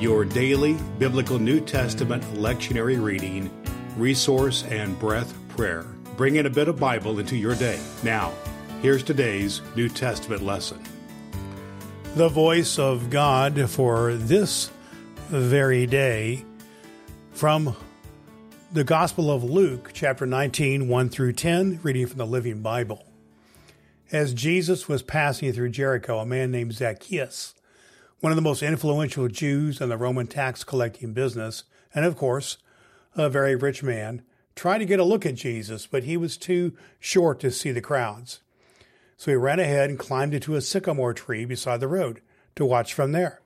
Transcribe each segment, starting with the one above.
your daily biblical New Testament lectionary reading, resource, and breath prayer. Bring in a bit of Bible into your day. Now, here's today's New Testament lesson. The voice of God for this very day from the Gospel of Luke, chapter 19, 1 through 10, reading from the Living Bible. As Jesus was passing through Jericho, a man named Zacchaeus one of the most influential Jews in the Roman tax collecting business, and of course, a very rich man, tried to get a look at Jesus, but he was too short to see the crowds. So he ran ahead and climbed into a sycamore tree beside the road to watch from there.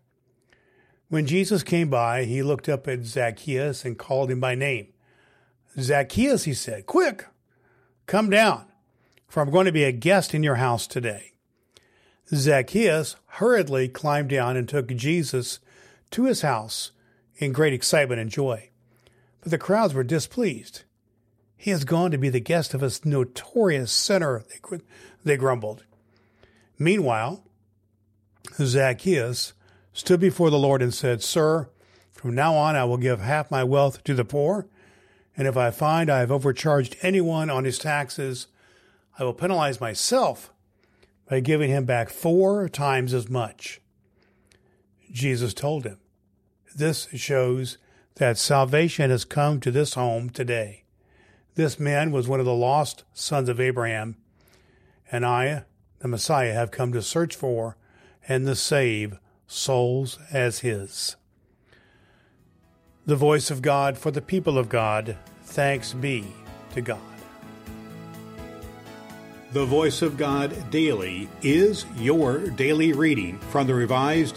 When Jesus came by, he looked up at Zacchaeus and called him by name. Zacchaeus, he said, quick, come down, for I'm going to be a guest in your house today. Zacchaeus hurriedly climbed down and took Jesus to his house in great excitement and joy. But the crowds were displeased. He has gone to be the guest of a notorious sinner, they, they grumbled. Meanwhile, Zacchaeus stood before the Lord and said, Sir, from now on I will give half my wealth to the poor, and if I find I have overcharged anyone on his taxes, I will penalize myself by giving him back four times as much. Jesus told him, This shows that salvation has come to this home today. This man was one of the lost sons of Abraham, and I, the Messiah, have come to search for and to save souls as his. The voice of God for the people of God. Thanks be to God. The Voice of God Daily is your daily reading from the Revised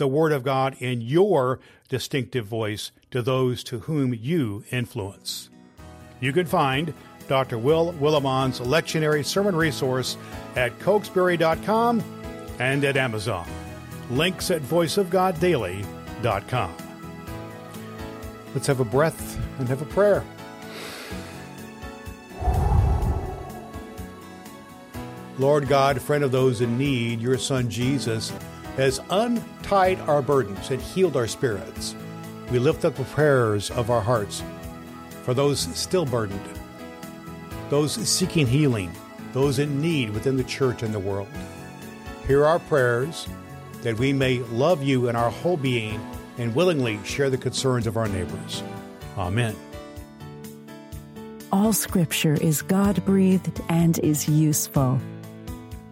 the Word of God in your distinctive voice to those to whom you influence. You can find Dr. Will Willimon's lectionary sermon resource at cokesbury.com and at Amazon. Links at voiceofgoddaily.com. Let's have a breath and have a prayer. Lord God, friend of those in need, your Son Jesus has untied our burdens and healed our spirits. We lift up the prayers of our hearts for those still burdened, those seeking healing, those in need within the church and the world. Hear our prayers that we may love you in our whole being and willingly share the concerns of our neighbors. Amen. All scripture is God breathed and is useful.